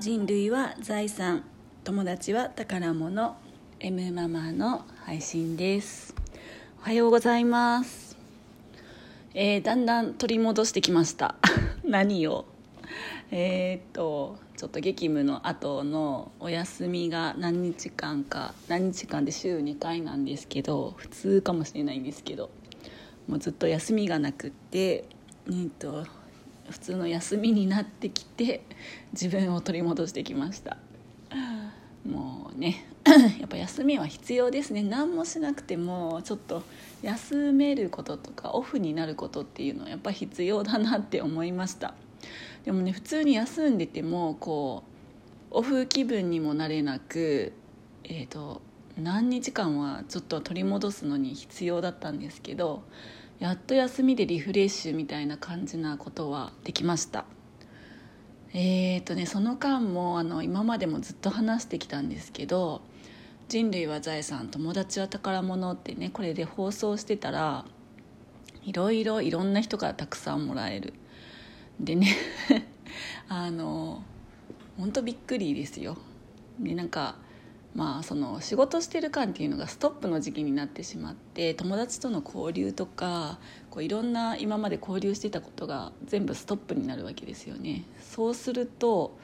人類は財産友達は宝物 M ママの配信です。おはようございます。えー、だんだん取り戻してきました。何を？えー、っとちょっと激務の後のお休みが何日間か何日間で週2回なんですけど普通かもしれないんですけどもうずっと休みがなくってえっと普通の休みになってきて自分を取り戻してきました。もうね やっぱ休みは必要ですね。何もしなくてもちょっと休めることとかオフになることっていうのはやっぱ必要だなって思いました。でもね普通に休んでてもこうオフ気分にもなれなくえっ、ー、と何日間はちょっと取り戻すのに必要だったんですけどやっと休みでリフレッシュみたいな感じなことはできました。えーとねその間もあの今までもずっと話してきたんですけど「人類は財産友達は宝物」ってねこれで放送してたらいろいろいろんな人からたくさんもらえる。でね あの本当びっくりですよ。でなんかまあ、その仕事してる間っていうのがストップの時期になってしまって友達との交流とかこういろんな今まで交流してたことが全部ストップになるわけですよね。そうすると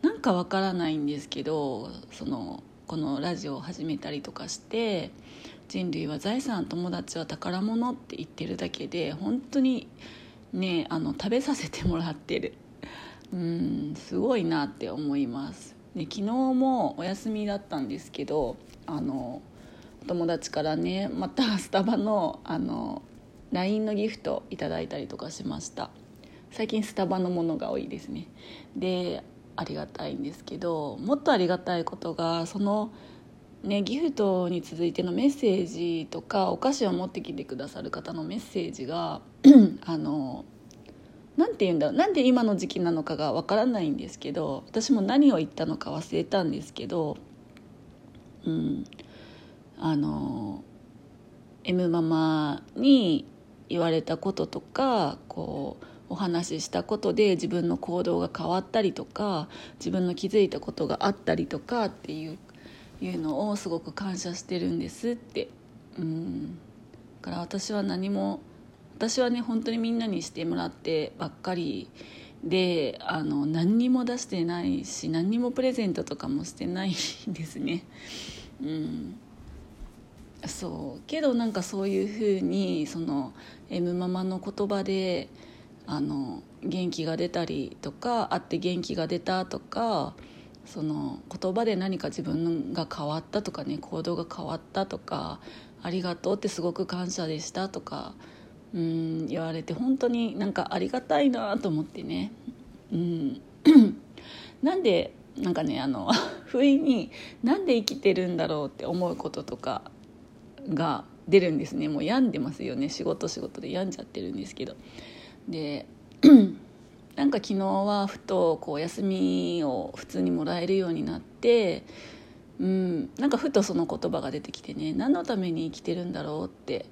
なんかわからないんですけどそのこのラジオを始めたりとかして人類は財産友達は宝物って言ってるだけで本当にねあの食べさせてもらってるうんすごいなって思いますで昨日もお休みだったんですけどあの友達からねまたスタバのあの LINE のギフトいただいたりとかしました。最近スタバのものが多いですね。でありがたいんですけどもっとありがたいことがそのねギフトに続いてのメッセージとかお菓子を持ってきてくださる方のメッセージが あの何て言うんだろうなんで今の時期なのかがわからないんですけど私も何を言ったのか忘れたんですけどうんあの M ママに言われたこととかこうお話ししたことで自分の行動が変わったりとか自分の気づいたことがあったりとかっていういうのをすごく感謝してるんですって。うん。だから私は何も私はね本当にみんなにしてもらってばっかりであの何にも出してないし何にもプレゼントとかもしてないんですね。うんそうけどなんかそういうふうにその M ママの言葉であの元気が出たりとか会って元気が出たとかその言葉で何か自分が変わったとかね行動が変わったとかありがとうってすごく感謝でしたとかうん言われて本当になんかありがたいなと思ってね。うん。なんでなんかねあの 不意になんで生きてるんだろうって思うこととかが出るんですね。もう病んでますよね。仕事仕事で病んじゃってるんですけど。で なんか昨日はふとこう休みを普通にもらえるようになってうんなんかふとその言葉が出てきてね何のために生きてるんだろうって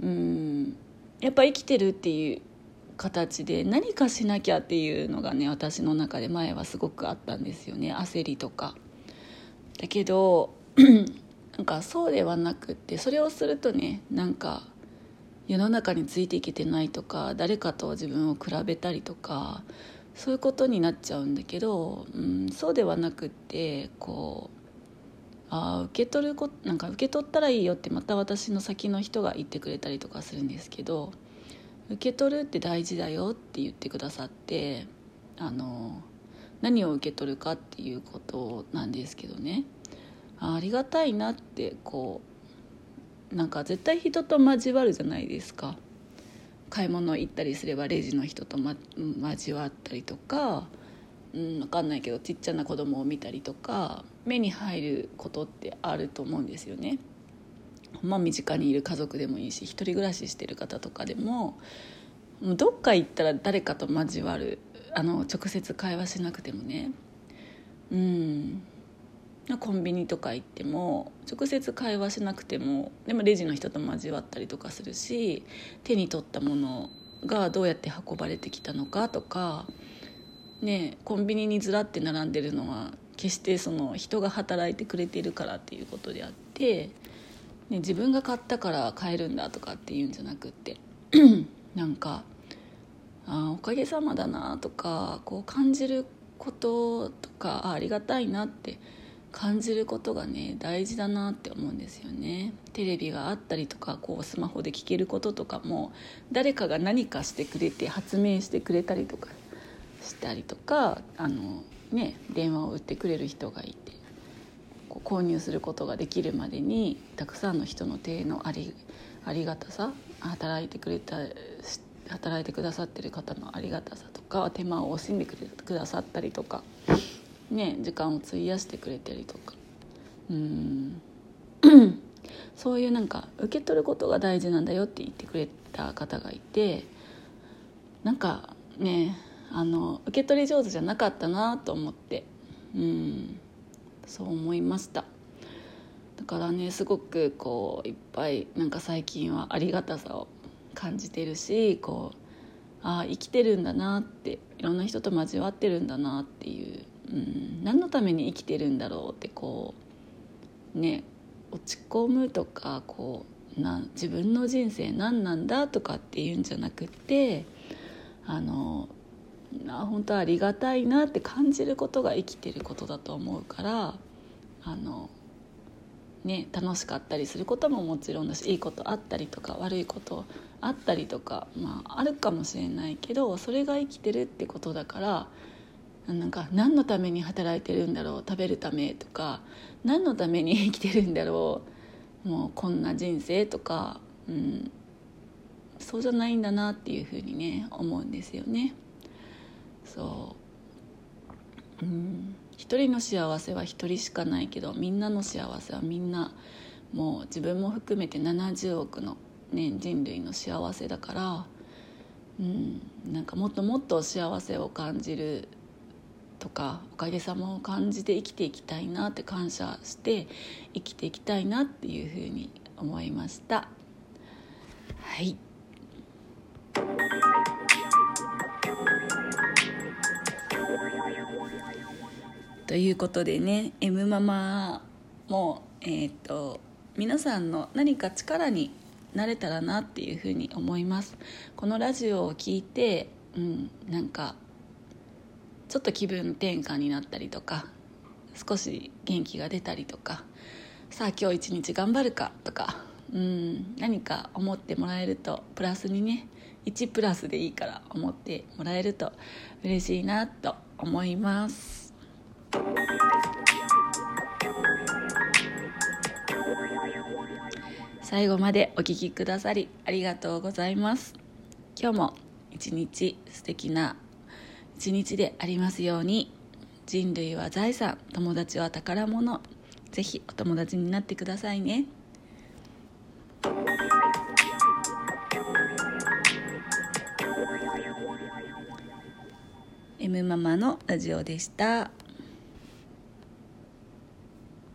うんやっぱ生きてるっていう形で何かしなきゃっていうのがね私の中で前はすごくあったんですよね焦りとか。だけど なんかそうではなくってそれをするとねなんか世の中についていけてないとか誰かと自分を比べたりとかそういうことになっちゃうんだけど、うん、そうではなくってこうあ受け取るこなんか受け取ったらいいよってまた私の先の人が言ってくれたりとかするんですけど受け取るって大事だよって言ってくださってあの何を受け取るかっていうことなんですけどね。ありがたいなってこうなんか絶対人と交わるじゃないですか。買い物行ったりすればレジの人と、ま、交わったりとかうん、分かんないけどちっちゃな子供を見たりとか目に入ることってあると思うんですよね。まあ、身近にいる家族でもいいし一人暮らししてる方とかでもどっか行ったら誰かと交わるあの直接会話しなくてもねうんコンビニとか行っても直接会話しなくてもでもレジの人と交わったりとかするし手に取ったものがどうやって運ばれてきたのかとかねコンビニにずらって並んでるのは決してその人が働いてくれてるからっていうことであって、ね、自分が買ったから買えるんだとかっていうんじゃなくって なんかあおかげさまだなとかこう感じることとかあありがたいなって感じることがね大事だなって思うんですよね。テレビがあったりとかこうスマホで聞けることとかも誰かが何かしてくれて発明してくれたりとか。したりとかあの、ね、電話を売ってくれる人がいて購入することができるまでにたくさんの人の手のありありがたさ働いてくれた働いてくださってる方のありがたさとか手間を惜しんでくださったりとか、ね、時間を費やしてくれたりとか。うん。そういうなんか受け取ることが大事なんだよって言ってくれた方がいてなんかねあの受け取り上手じゃなかったなと思って。うん。そう思いました。だからねすごくこういっぱいなんか最近はありがたさを感じてるしこうああ生きてるんだなっていろんな人と交わってるんだなっていう、うん、何のために生きてるんだろうってこうね落ち込むとかこうな自分の人生何なんだとかっていうんじゃなくってあのあ本当ありがたいなって感じることが生きてることだと思うからあの、ね、楽しかったりすることももちろんだしいいことあったりとか悪いことあったりとか、まあ、あるかもしれないけどそれが生きてるってことだからなんか何のために働いてるんだろう食べるためとか何のために生きてるんだろうもうこんな人生とか、うん、そうじゃないんだなっていうふうにね思うんですよね。そう。うん。一人の幸せは一人しかないけどみんなの幸せはみんなもう自分も含めて70億の、ね、人類の幸せだから、うん、なんかもっともっと幸せを感じるとかおかげさまを感じて生きていきたいなって感謝して生きていきたいなっていうふうに思いました。はい。ということでね M ママもえっ、ー、と皆さんの何か力になれたらなっていうふうに思います。このラジオを聞いてうんなんかちょっと気分転換になったりとか少し元気が出たりとかさあ今日一日頑張るかとかうん何か思ってもらえるとプラスにね1プラスでいいから思ってもらえると嬉しいなと思います。最後までお聴きくださりありがとうございます。今日も一日素敵な一日でありますように。人類は財産友達は宝物。ぜひお友達になってくださいね。M ママのラジオでした。